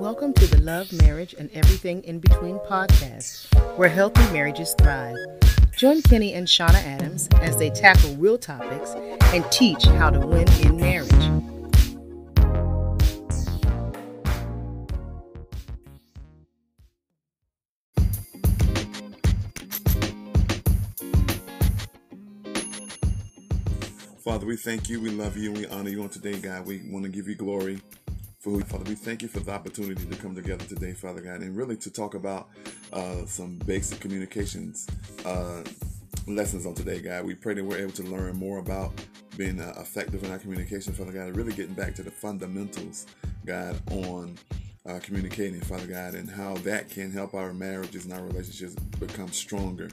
Welcome to the Love, Marriage, and Everything in Between podcast, where healthy marriages thrive. Join Kenny and Shauna Adams as they tackle real topics and teach how to win in marriage. Father, we thank you, we love you, and we honor you on today, God. We want to give you glory for who, Father. We thank you for the opportunity to come together today, Father God, and really to talk about uh, some basic communications uh, lessons on today, God. We pray that we're able to learn more about being uh, effective in our communication, Father God, and really getting back to the fundamentals, God, on uh, communicating, Father God, and how that can help our marriages and our relationships become stronger.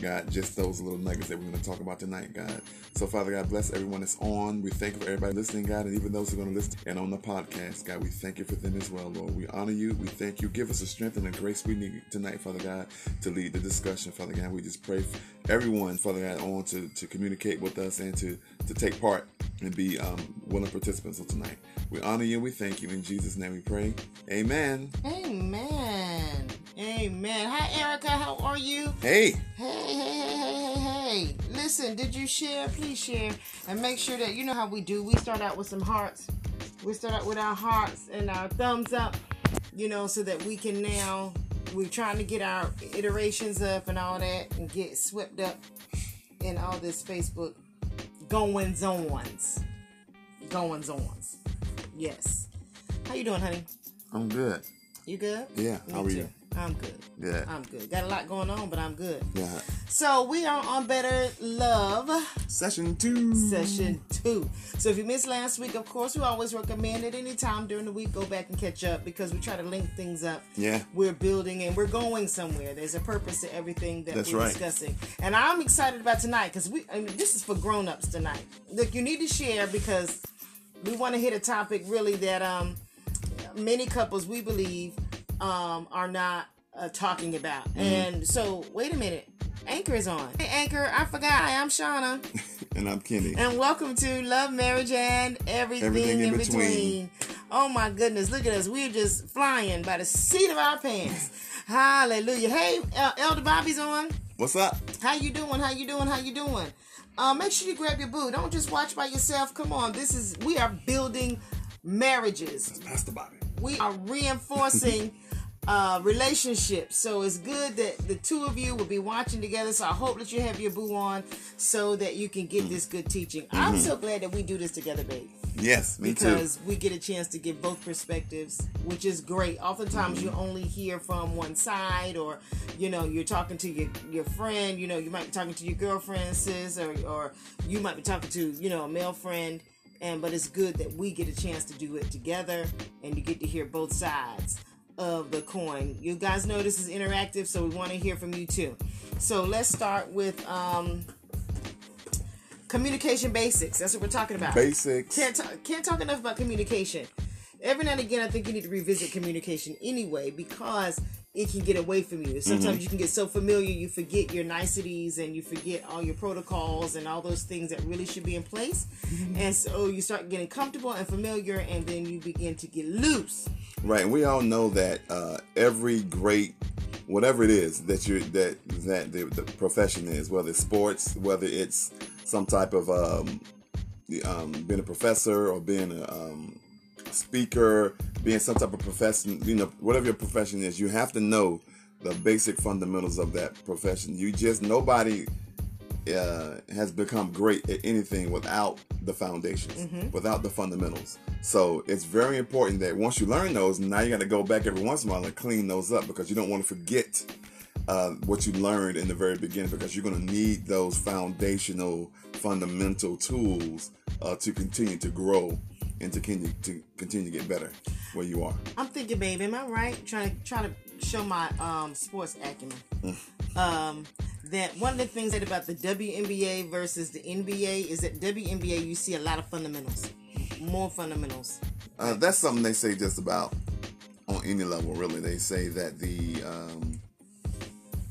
God, just those little nuggets that we're going to talk about tonight, God. So, Father God, bless everyone that's on. We thank you for everybody listening, God, and even those who are going to listen and on the podcast, God. We thank you for them as well, Lord. We honor you. We thank you. Give us the strength and the grace we need tonight, Father God, to lead the discussion, Father God. We just pray for everyone, Father God, on to, to communicate with us and to, to take part and be um, willing participants of tonight. We honor you. We thank you. In Jesus' name we pray. Amen. Amen. Amen. Hi, Erica. How are you? Hey. Hey, hey, hey, hey, hey, hey. Listen, did you share? Please share. And make sure that you know how we do. We start out with some hearts. We start out with our hearts and our thumbs up, you know, so that we can now, we're trying to get our iterations up and all that and get swept up in all this Facebook goings ons. Goings ons. Yes. How you doing, honey? I'm good. You good? Yeah. Me How are too. you? I'm good. Yeah. I'm good. Got a lot going on, but I'm good. Yeah. So we are on Better Love Session two. session two. So if you missed last week, of course, we always recommend at any time during the week go back and catch up because we try to link things up. Yeah. We're building and we're going somewhere. There's a purpose to everything that That's we're right. discussing. And I'm excited about tonight because we I mean, this is for grown-ups tonight. Look, you need to share because we want to hit a topic really that um many couples we believe um are not uh, talking about. Mm-hmm. And so wait a minute. Anchor is on. Hey Anchor, I forgot. Hi, I'm Shauna. And I'm Kenny. And welcome to Love, Marriage, and Everything, Everything in in between. between. Oh my goodness, look at us. We're just flying by the seat of our pants. Hallelujah. Hey, uh, Elder Bobby's on. What's up? How you doing? How you doing? How you doing? Uh, make sure you grab your boo. Don't just watch by yourself. Come on. This is, we are building marriages. That's Pastor Bobby. We are reinforcing uh, relationships. So it's good that the two of you will be watching together. So I hope that you have your boo on so that you can get this good teaching. I'm so glad that we do this together, babe Yes, me too. because we get a chance to get both perspectives, which is great. Oftentimes, you only hear from one side, or you know, you're talking to your your friend. You know, you might be talking to your girlfriend, sis, or or you might be talking to you know a male friend. And but it's good that we get a chance to do it together, and you get to hear both sides of the coin. You guys know this is interactive, so we want to hear from you too. So let's start with um, communication basics. That's what we're talking about. Basics. Can't talk, can't talk enough about communication. Every now and again, I think you need to revisit communication anyway because it can get away from you. Sometimes you can get so familiar you forget your niceties and you forget all your protocols and all those things that really should be in place. And so you start getting comfortable and familiar, and then you begin to get loose. Right, and we all know that uh, every great, whatever it is that you that that the, the profession is, whether it's sports, whether it's some type of um, um, being a professor or being a um, speaker, being some type of profession, you know, whatever your profession is, you have to know the basic fundamentals of that profession. You just nobody uh, has become great at anything without the foundations, without the fundamentals. So it's very important that once you learn those, now you got to go back every once in a while and clean those up because you don't want to forget uh, what you learned in the very beginning because you're going to need those foundational, fundamental tools uh, to continue to grow and to continue to continue to get better where you are. I'm thinking, babe, am I right? Trying to trying to show my um, sports acumen. um, that one of the things that about the WNBA versus the NBA is that WNBA you see a lot of fundamentals, more fundamentals. Uh, that's something they say just about on any level. Really, they say that the um,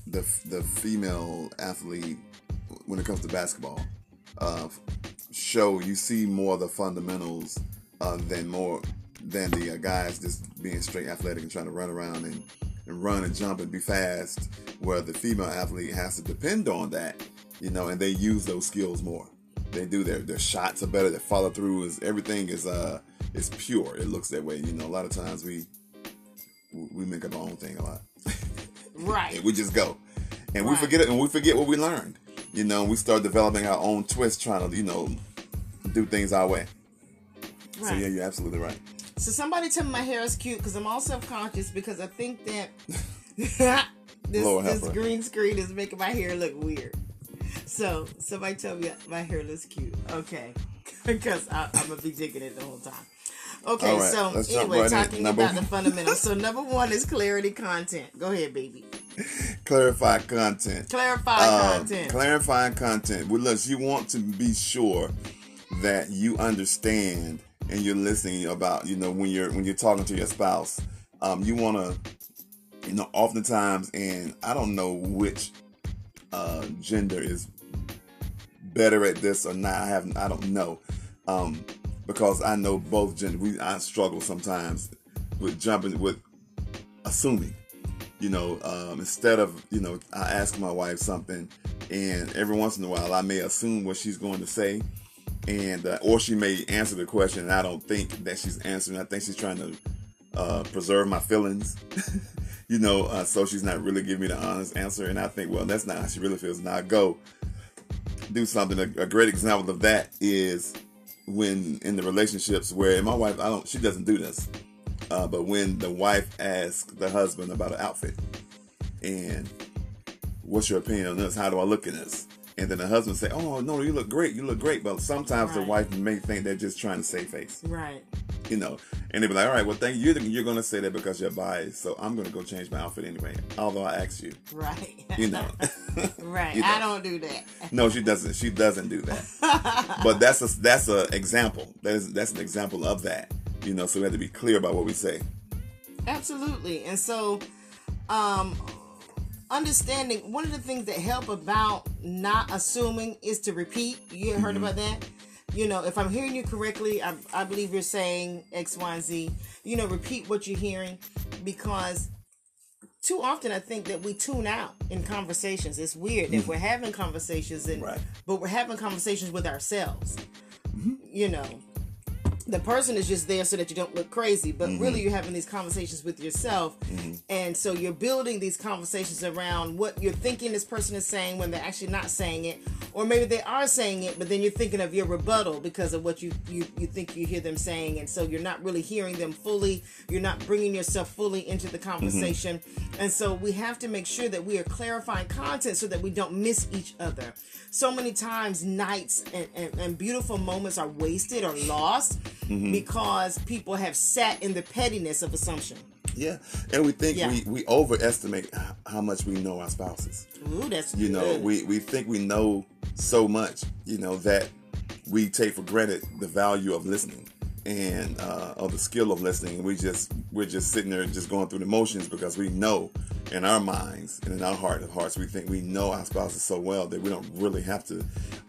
the the female athlete, when it comes to basketball, uh, show you see more of the fundamentals uh, than more than the uh, guys just being straight athletic and trying to run around and, and run and jump and be fast. Where the female athlete has to depend on that, you know, and they use those skills more. They do their their shots are better. Their follow through is everything is uh is pure. It looks that way. You know, a lot of times we we make up our own thing a lot. Right. and we just go, and we forget it, and we forget what we learned. You know, we start developing our own twist, trying to you know do things our way. So yeah, you're absolutely right. So somebody tell me my hair is cute because I'm all self conscious because I think that this, this green screen is making my hair look weird. So somebody tell me my hair looks cute. Okay, because I'm gonna be digging it the whole time. Okay, right, so anyway, right talking about the fundamentals. So number one is clarity content. Go ahead, baby. Clarify content. Clarify Um, content. clarifying content. Well, look, you want to be sure that you understand and you're listening about, you know, when you're when you're talking to your spouse. Um, you want to, you know, oftentimes, and I don't know which uh, gender is better at this or not. I haven't. I don't know, um, because I know both gender. We I struggle sometimes with jumping with assuming you know, um, instead of, you know, I ask my wife something and every once in a while I may assume what she's going to say and, uh, or she may answer the question and I don't think that she's answering. I think she's trying to, uh, preserve my feelings, you know, uh, so she's not really giving me the honest answer. And I think, well, that's not how she really feels. Now I go do something. A, a great example of that is when in the relationships where my wife, I don't, she doesn't do this. Uh, but when the wife asks the husband about an outfit and what's your opinion on this? How do I look in this? And then the husband say, "Oh no, you look great. You look great." But sometimes the wife may think they're just trying to save face, right. you know. And they be like, "All right, well, thank you. You're, you're going to say that because you're biased, so I'm going to go change my outfit anyway, although I asked you." Right. You know. right. You know. I don't do that. no, she doesn't. She doesn't do that. but that's a that's a example. That is that's an example of that. You know, so we have to be clear about what we say. Absolutely. And so, um, understanding one of the things that help about not assuming is to repeat. You heard mm-hmm. about that? You know, if I'm hearing you correctly, I, I believe you're saying X, Y, and Z. You know, repeat what you're hearing because too often I think that we tune out in conversations. It's weird that mm-hmm. we're having conversations and Right. but we're having conversations with ourselves. Mm-hmm. You know, the person is just there so that you don't look crazy, but really mm-hmm. you're having these conversations with yourself. Mm-hmm. And so you're building these conversations around what you're thinking this person is saying when they're actually not saying it. Or maybe they are saying it, but then you're thinking of your rebuttal because of what you, you, you think you hear them saying. And so you're not really hearing them fully. You're not bringing yourself fully into the mm-hmm. conversation. And so we have to make sure that we are clarifying content so that we don't miss each other. So many times, nights and, and, and beautiful moments are wasted or lost because people have sat in the pettiness of assumption. Yeah, and we think Yeah. we we overestimate how much we know our spouses. Ooh, that's You know, we we think we know so much. You know that we take for granted the value of listening and uh, of the skill of listening. We just we're just sitting there just going through the motions because we know in our minds and in our heart of hearts we think we know our spouses so well that we don't really have to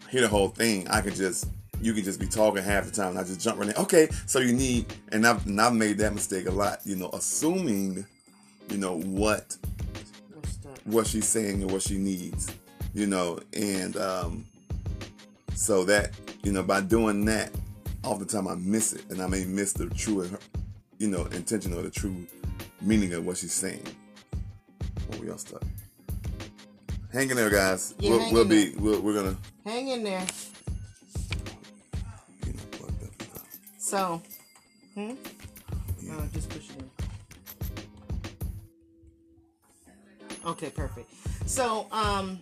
hear the whole thing. I could just you can just be talking half the time and I just jump right in. Okay, so you need and I've and I've made that mistake a lot. You know, assuming you know what what she's saying and what she needs, you know, and um, so that you know by doing that, oftentimes I miss it, and I may miss the true, you know, intention or the true meaning of what she's saying. Oh, we all stuck. Hang in there, guys. Yeah, we'll we'll be we'll, we're gonna. Hang in there. So, hmm? No, just push it in. Okay, perfect. So, um,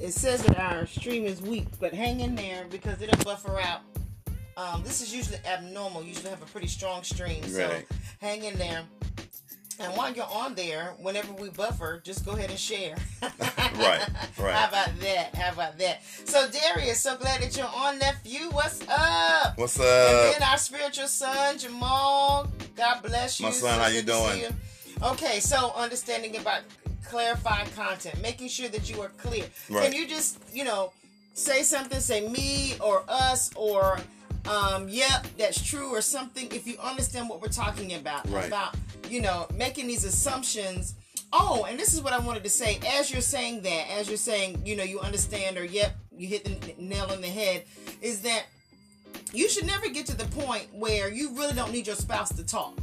it says that our stream is weak, but hang in there because it'll buffer out. Um, this is usually abnormal. Usually have a pretty strong stream, so Right. hang in there. And while you're on there, whenever we buffer, just go ahead and share. Right, right. How about that? How about that? So Darius, so glad that you're on, nephew. What's up? What's And up? then our spiritual son, Jamal. God bless you. My son, So how you good to see doing? you. Okay, so understanding about clarifying content, making sure that you are clear. Right. Can you just, you know, say something, say me or us or um, yep, that's true, or something. If you understand what we're talking about, Right. about you know making these assumptions. Oh, and this is what I wanted to say. As you're saying that, as you're saying, you know, you understand, or yep, you hit the nail on the head, is that you should never get to the point where you really don't need your spouse to talk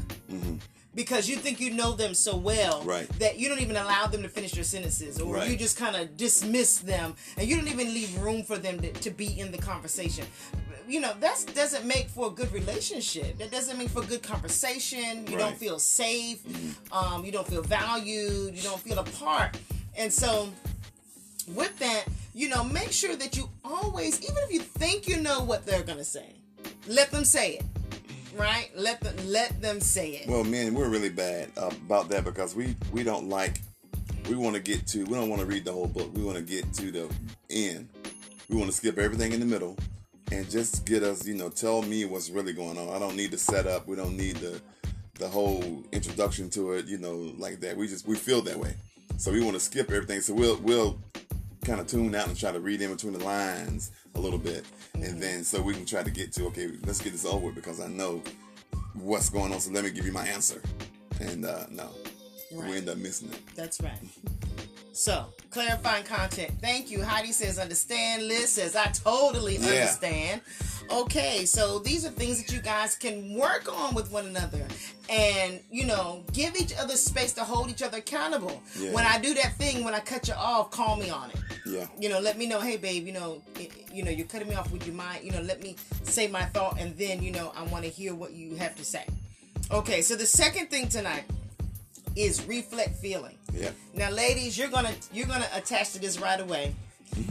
because you think you know them so well Mm-hmm. Right. that you don't even allow them to finish their sentences or Right. you just kind of dismiss them and you don't even leave room for them to, to be in the conversation you know that doesn't make for a good relationship that doesn't make for good conversation you don't feel safe um, you don't feel valued you don't feel a part and so with that, you know, make sure that you always, even if you think you know what they're gonna say, let them say it. Right? Let them let them say it. Well, man, we're really bad uh, about that because we we don't like. We want to get to. We don't want to read the whole book. We want to get to the end. We want to skip everything in the middle and just get us. You know, tell me what's really going on. I don't need the setup. We don't need the the whole introduction to it. You know, like that. We just we feel that way. So we want to skip everything. So we'll we'll kind of tune out and try to read in between the lines a little bit, and then so we can try to get to okay, let's get this over with because I know what's going on. So let me give you my answer. And uh, no, Right. we end up missing it. That's right. So, clarifying content. Thank you. Heidi says, understand. Liz says, I totally Yeah. understand. Okay, so these are things that you guys can work on with one another and, you know, give each other space to hold each other accountable. Yeah. When I do that thing, when I cut you off, call me on it. Yeah, You know, let me know, hey, babe, you know, i- you know, you're cutting me off. Would you mind? You know, let me say my thought and then, you know, I want to hear what you have to say. Okay, so the second thing tonight is reflect feeling. yeah, Now, ladies, you're gonna you're gonna attach to this right away,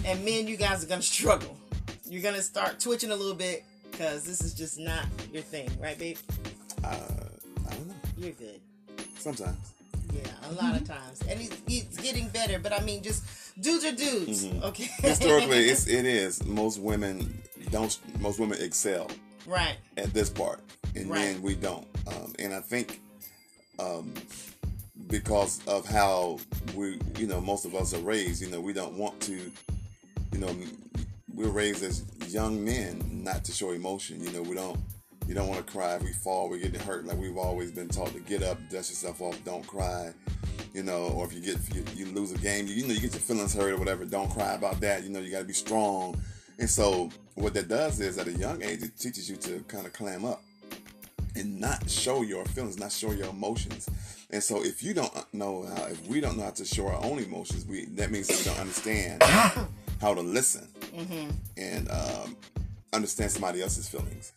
and men, you guys are gonna struggle. You're gonna start twitching a little bit because this is just not your thing, right, babe? uh, I don't know. You're good. Sometimes. Yeah, a lot of times, and he's, he's getting better. But I mean, just dudes are dudes, okay? Historically, it's, it is. Most women don't. Most women excel right, at this part, and Right. men we don't. Um, and I think um, because of how we, you know, most of us are raised, you know, we don't want to, you know, we're raised as young men not to show emotion. You know, we don't. You don't want to cry if we fall, we're getting hurt. Like we've always been taught to get up, dust yourself off, don't cry. You know, or if you get you, you lose a game, you, you know you get your feelings hurt or whatever. Don't cry about that. You know, you got to be strong. And so what that does is at a young age it teaches you to kind of clam up and not show your feelings, not show your emotions. And so if you don't know how, if we don't know how to show our own emotions, we that means that we don't understand how to listen and um, understand somebody else's feelings.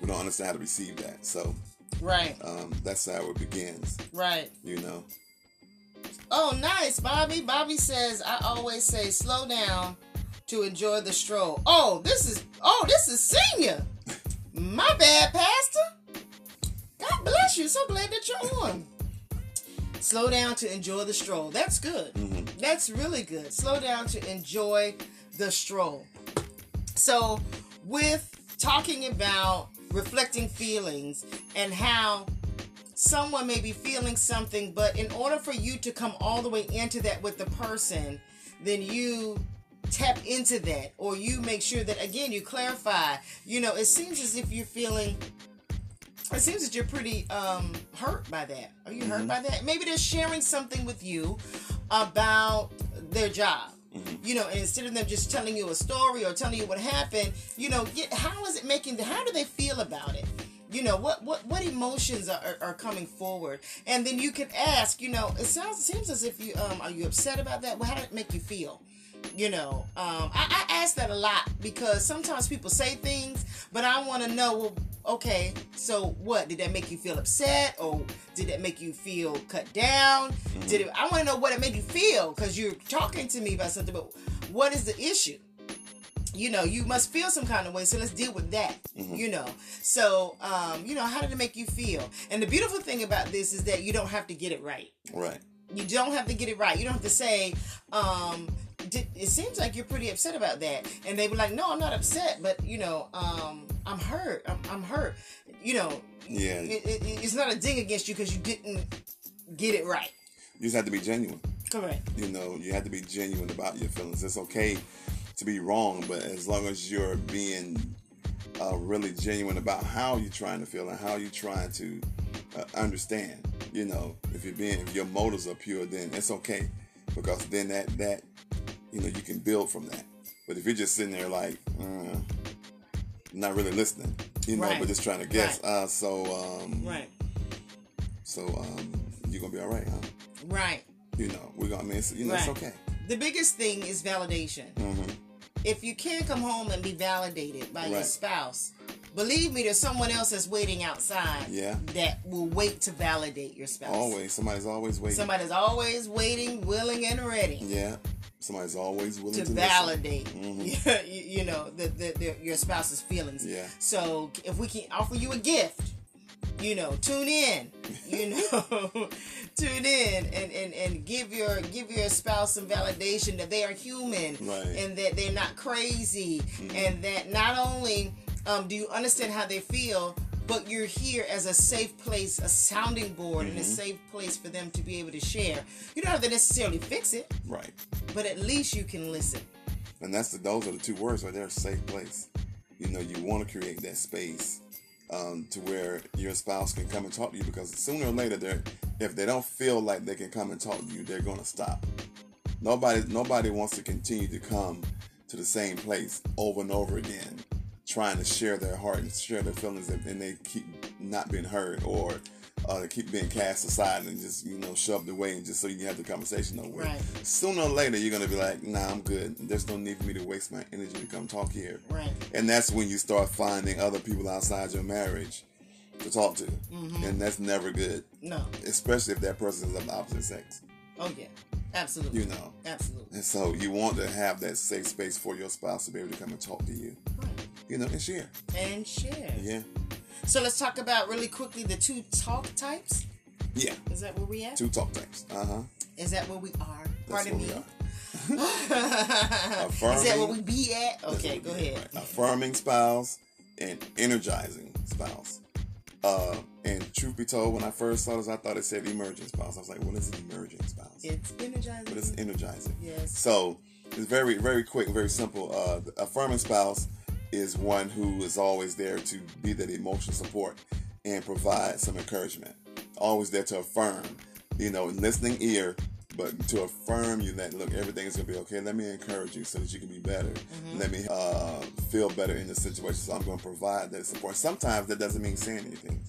We don't understand how to receive that. So right, um, that's how it begins. right. You know. Oh, nice, Bobby. Bobby says, I always say, slow down to enjoy the stroll. Oh, this is, oh, this is senior. My bad, Pastor. God bless you. So glad that you're on. Slow down to enjoy the stroll. That's good. Mm-hmm. That's really good. Slow down to enjoy the stroll. So, with talking about reflecting feelings and how someone may be feeling something, but in order for you to come all the way into that with the person, then you tap into that or you make sure that again you clarify you know it seems as if you're feeling it seems that you're pretty um hurt by that. Are you hurt by that? Maybe they're sharing something with you about their job. You know instead of them just telling you a story or telling you what happened you know get, how is it making how do they feel about it? You know what what what emotions are, are, are coming forward? And then you can ask you know it sounds it seems as if you um are you upset about that? Well how did it make you feel? You know um i, I ask that a lot because sometimes people say things but i want to know well okay so what? Did that make you feel upset or did that make you feel cut down? Did it i want to know what it made you feel because you're talking to me about something but what is the issue? You know you must feel some kind of way so let's deal with that you know. So um you know how did it make you feel? And the beautiful thing about this is that you don't have to get it right. Right. you don't have to get it right. You don't have to say um "Did- it seems like you're pretty upset about that and they were like no i'm not upset but you know um i'm hurt i'm, I'm hurt you know Yeah. it, it, it's not a ding against you because you didn't get it right You just have to be genuine. correct You know, you have to be genuine about your feelings. It's okay to be wrong, but as long as you're being uh, really genuine about how you're trying to feel and how you're trying to uh, understand. You know, if you're being, if your motives are pure, then it's okay because then that that you know you can build from that. But if you're just sitting there like uh, not really listening, you know, Right. but just trying to guess, Right. uh, so um, Right. so um, you're gonna be all right, huh? Right. You know, we're gonna I mean, it's, you know, it's okay. The biggest thing is validation. hmm If you can't come home and be validated by your spouse, believe me, there's someone else that's waiting outside Yeah. that will wait to validate your spouse. Always, somebody's always waiting. Somebody's always waiting, willing, and ready yeah, somebody's always willing to to, validate, Mhm. you, you know, the, the, the, your spouse's feelings. Yeah. So if we can offer you a gift, you know, tune in, you know, tune in and, and, and give your give your spouse some validation that they are human Right. Mm-hmm. and that they're not crazy and that not only um, do you understand how they feel, but you're here as a safe place, a sounding board, and a Mm-hmm. safe place for them to be able to share. You don't have to necessarily fix it, Right. but at least you can listen. And that's the those are the two words right there, safe place. You know, you want to create that space um, to where your spouse can come and talk to you because sooner or later they're if they don't feel like they can come and talk to you, they're gonna stop. Nobody nobody wants to continue to come to the same place over and over again, trying to share their heart and share their feelings and, they keep not being heard or uh, they keep being cast aside and just you know shoved away and just so you can have the conversation over. Right. Sooner or later you're gonna be like, nah, I'm good. There's no need for me to waste my energy to come talk here. Right. And that's when you start finding other people outside your marriage to talk to, Mm-hmm. and that's never good, No. especially if that person is of the opposite sex. Oh yeah. Absolutely. You know. Absolutely. And so you want to have that safe space for your spouse to be able to come and talk to you, Right. You know, and share. And share. Yeah, So let's talk about really quickly the two talk types. yeah. Is that where we at? Two talk types. Uh huh. Is that where we are? That's Pardon me. are. Is that Affirming. where we be at? Okay, go ahead. right. Affirming spouse and energizing spouse. Uh, and truth be told, when I first saw this, I thought it said emerging spouse. I was like, what is an emerging spouse? It's energizing. but it's energizing. Yes. So it's very, very quick, very simple. Uh, affirming spouse is one who is always there to be that emotional support and provide some encouragement. Always there to affirm, you know, listening ear, but to affirm you that look, everything is gonna be okay. Let me encourage you so that you can be better. Let me uh, feel better in the situation. So I'm gonna provide that support. Sometimes that doesn't mean saying anything.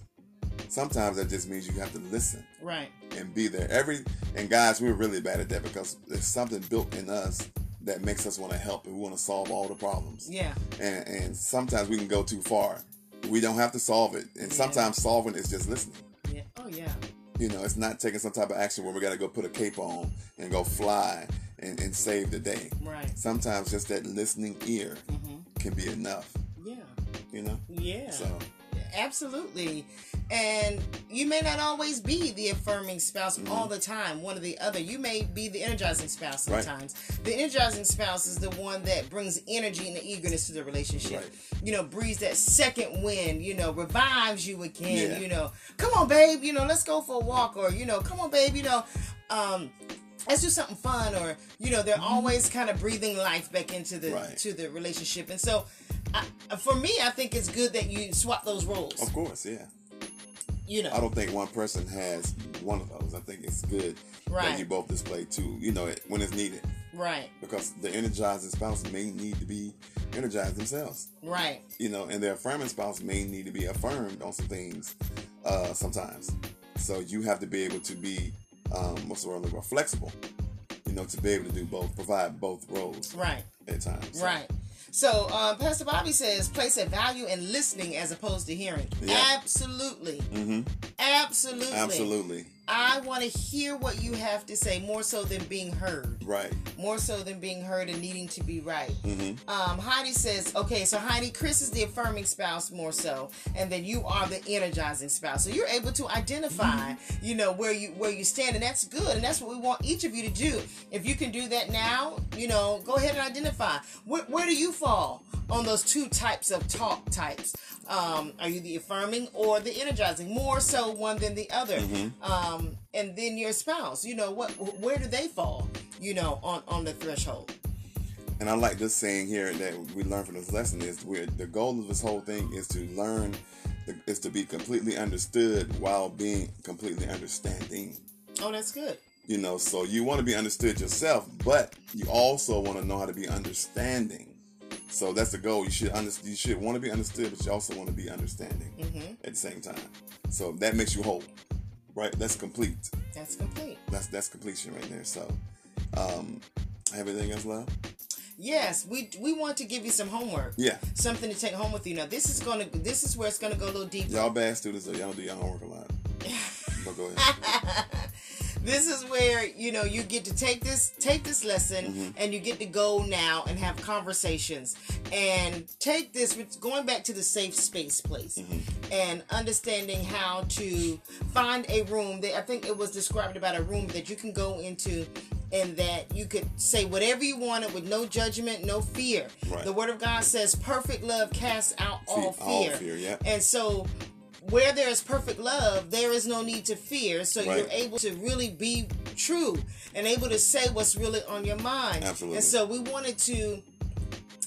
Sometimes that just means you have to listen Right. and be there. Every and guys, we're really bad at that because there's something built in us that makes us want to help and we want to solve all the problems. Yeah. And and sometimes we can go too far. We don't have to solve it. And Yeah. sometimes solving is just listening. Yeah. Oh yeah. You know, it's not taking some type of action where we got to go put a cape on and go fly and, and save the day. Right. Sometimes just that listening ear Mm-hmm. can be enough. Yeah. You know. Yeah. So Absolutely. And you may not always be the affirming spouse Mm-hmm. all the time, one or the other. You may be the energizing spouse Right. sometimes. The energizing spouse is the one that brings energy and the eagerness to the relationship. Right. You know, breathes that second wind, you know, revives you again. Yeah. You know, come on, babe, you know, let's go for a walk. Or, you know, come on, babe, you know, um, let's do something fun or you know they're always kind of breathing life back into the Mm-hmm. Right. to the relationship and so I, for me i think it's good that you swap those roles of course, yeah. you know I don't think one person has one of those. I think it's good Right. that you both display two. You know, when it's needed. right because the energizing spouse may need to be energized themselves, right you know, and their affirming spouse may need to be affirmed on some things uh, sometimes. So you have to be able to be, um, what's the word, I'm flexible, you know, to be able to do both, provide both roles right at times. So, right so uh, pastor bobby says place a value in listening as opposed to hearing Yeah. absolutely hmm absolutely Absolutely. I want to hear what you have to say more so than being heard Right. more so than being heard and needing to be right. hmm Um, Heidi says, okay, so Heidi, Chris is the affirming spouse more so, and then you are the energizing spouse. So you're able to identify, you know, where you where you stand, and that's good, and that's what we want each of you to do. If you can do that now, you know, go ahead and identify where, where do you fall on those two types of talk types. Um, are you the affirming or the energizing? More so one than the other. Um, and then your spouse, you know, what where do they fall? You know, on on the threshold. And I like this saying here that we learn from this lesson is where the goal of this whole thing is to learn, is to be completely understood while being completely understanding. Oh, that's good. You know, so you want to be understood yourself, but you also want to know how to be understanding. So that's the goal. You should under, you should want to be understood, but you also want to be understanding Mm-hmm. at the same time. So that makes you whole, right? That's complete. That's complete. That's that's completion right there. So, um, have anything else left? Yes, we we want to give you some homework. Yeah, Something to take home with you. Now, this is gonna this is where it's gonna go a little deeper. y'all bad students, so y'all do y'all homework a lot. But go ahead. this is where you know you get to take this take this lesson Mm-hmm. and you get to go now and have conversations and take this going back to the safe space place Mm-hmm. and understanding how to find a room that i think it was described about a room that you can go into and that you could say whatever you wanted with no judgment no fear Right. the word of god says perfect love casts out all Fe- all fear, fear, yeah. and so where there is perfect love, there is no need to fear. So Right. you're able to really be true and able to say what's really on your mind. Absolutely. And so we wanted to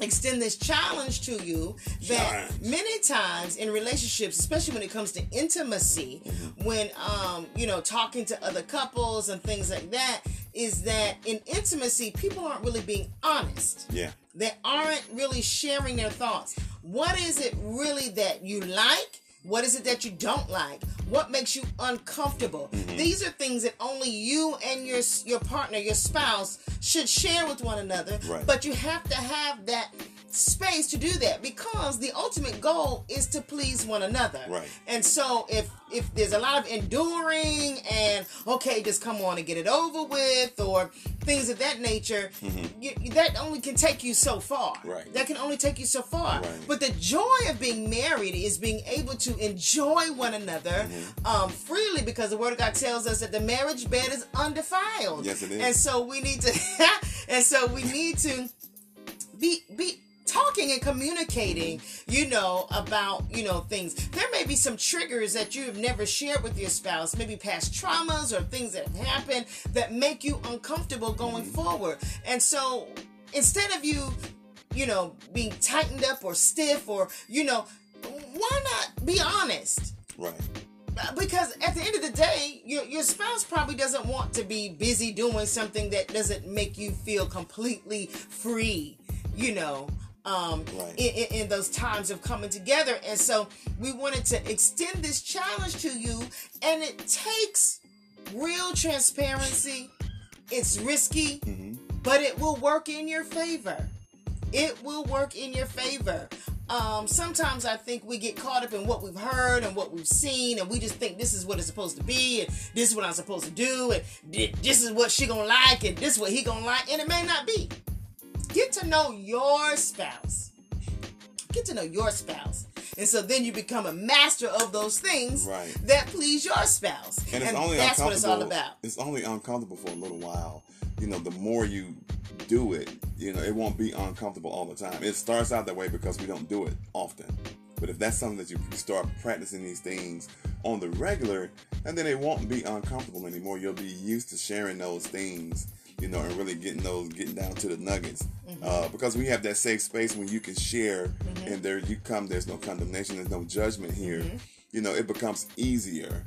extend this challenge to you that Challenge. many times in relationships especially when it comes to intimacy when um you know talking to other couples and things like that is that in intimacy people aren't really being honest Yeah, they aren't really sharing their thoughts. What is it really that you like? What is it that you don't like? What makes you uncomfortable? Mm-hmm. These are things that only you and your your partner, your spouse, should share with one another. Right. But you have to have that space to do that because the ultimate goal is to please one another. Right. And so if if there's a lot of enduring and okay, just come on and get it over with or things of that nature, you, that only can take you so far. Mm-hmm. Right. That can only take you so far. Right. But the joy of being married is being able to enjoy one another Mm-hmm. um, freely because the Word of God tells us that the marriage bed is undefiled. Yes, it is. And so we need to, and so we need to be be talking and communicating you know about you know things there may be some triggers that you have never shared with your spouse maybe past traumas or things that have happened that make you uncomfortable going forward and so instead of you you know being tightened up or stiff or you know why not be honest right. because at the end of the day, your your spouse probably doesn't want to be busy doing something that doesn't make you feel completely free, you know. Um, Right. in, in, in those times of coming together, and so we wanted to extend this challenge to you, and it takes real transparency. It's risky, but it will work in your favor it will work in your favor. Um, sometimes I think we get caught up in what we've heard and what we've seen, and we just think this is what it's supposed to be, and this is what I'm supposed to do, and this is what she gonna like, and this is what he gonna like, and it may not be. Get to know your spouse. Get to know your spouse. And so then you become a master of those things Right. that please your spouse. And it's only that's what it's all about. It's only uncomfortable for a little while. You know, the more you do it, you know, it won't be uncomfortable all the time. It starts out that way because we don't do it often. But if that's something that you start practicing these things on the regular, and then it won't be uncomfortable anymore. You'll be used to sharing those things, you know, and really getting those, getting down to the nuggets. Mm-hmm. Uh, because we have that safe space when you can share, mm-hmm. and there you come. There's no condemnation. There's no judgment here. Mm-hmm. You know, it becomes easier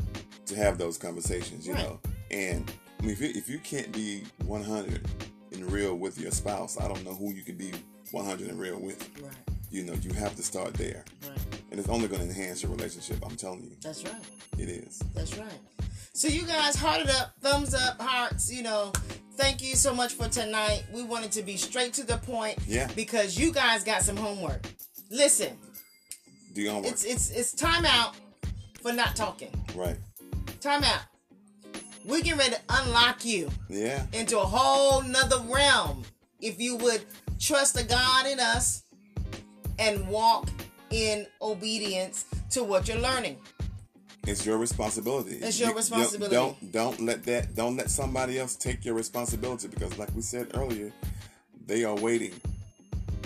to have those conversations. You Right. know, and I mean, if you, if you can't be 100 and real with your spouse, I don't know who you can be 100 and real with. Right, You know, you have to start there, right. and it's only going to enhance your relationship. I'm telling you, That's right. it is. That's right. So you guys, heart it up, thumbs up, hearts. You know, thank you so much for tonight. We wanted to be straight to the point. Yeah. Because you guys got some homework. Listen, Do your homework. it's it's it's time out for not talking. right. Time out. We getting ready to unlock you Yeah. into a whole nother realm if you would trust the God in us and walk in obedience to what you're learning. It's your responsibility. It's your You- responsibility. Don't don't let that don't let somebody else take your responsibility because like we said earlier, they are waiting.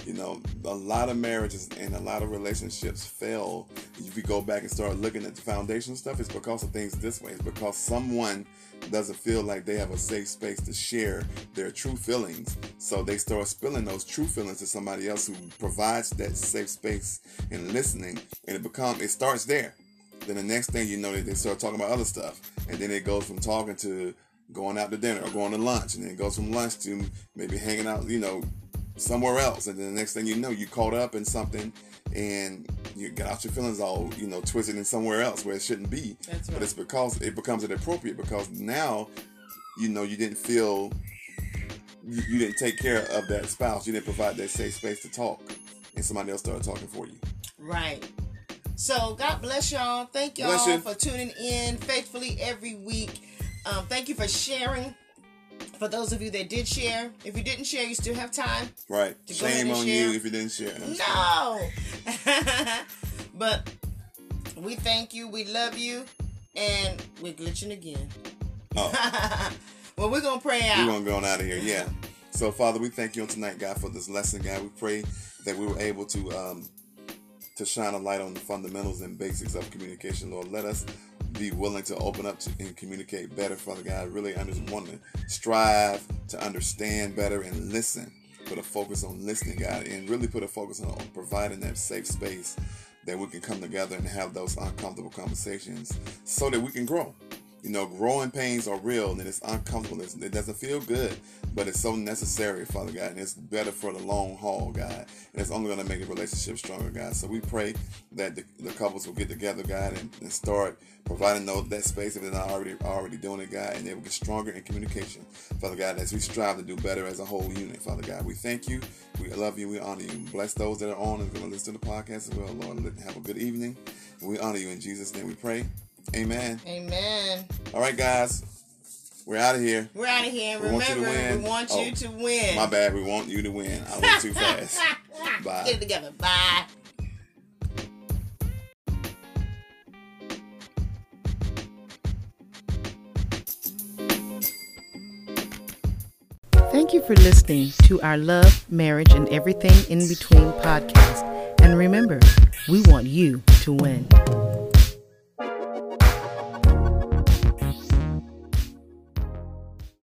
You know, a lot of marriages and a lot of relationships fail. If you go back and start looking at the foundation stuff, it's because of things this way. It's because someone doesn't feel like they have a safe space to share their true feelings. So they start spilling those true feelings to somebody else who provides that safe space and listening. And it become it starts there. Then the next thing you know, they start talking about other stuff. And then it goes from talking to going out to dinner or going to lunch. And then it goes from lunch to maybe hanging out, you know, somewhere else. And then the next thing you know, you caught up in something and you got out your feelings all, you know, twisted in somewhere else where it shouldn't be. That's right. But it's because it becomes inappropriate because now, you know, you didn't feel, you, you didn't take care of that spouse. You didn't provide that safe space to talk. And somebody else started talking for you. Right. So God bless y'all. Thank y'all for tuning in faithfully every week. Um, thank you for sharing. For those of you that did share, if you didn't share, you still have time. Right. To Shame on share. you if you didn't share. No. but we thank you. We love you. And we're glitching again. Oh. well, we're going to pray out. We're gonna go on out of here, yeah. So, Father, we thank you on tonight, God, for this lesson, God. We pray that we were able to um, to shine a light on the fundamentals and basics of communication, Lord. Let us be willing to open up to, and communicate better, Father God. Really under, want to strive to understand better and listen. Put a focus on listening, God, and really put a focus on providing that safe space that we can come together and have those uncomfortable conversations so that we can grow. You know, growing pains are real and it's uncomfortable. It doesn't feel good, but it's so necessary, Father God. And it's better for the long haul, God. And it's only going to make a relationship stronger, God. So we pray that the, the couples will get together, God, and, and start providing those, that space if they're not already already doing it, God, and they will get stronger in communication, Father God, as we strive to do better as a whole unit, Father God. We thank you. We love you. We honor you. Bless those that are on and going to listen to the podcast as well, Lord. Have a good evening. We honor you in Jesus' name we pray. Amen. Amen. All right, guys. We're out of here. We're out of here. We want you to Remember, win. we want Oh, you to win. My bad. We want you to win. I went too fast. Bye. Get it together. Bye. Thank you for listening to our Love, Marriage, and Everything in Between podcast. And remember, we want you to win.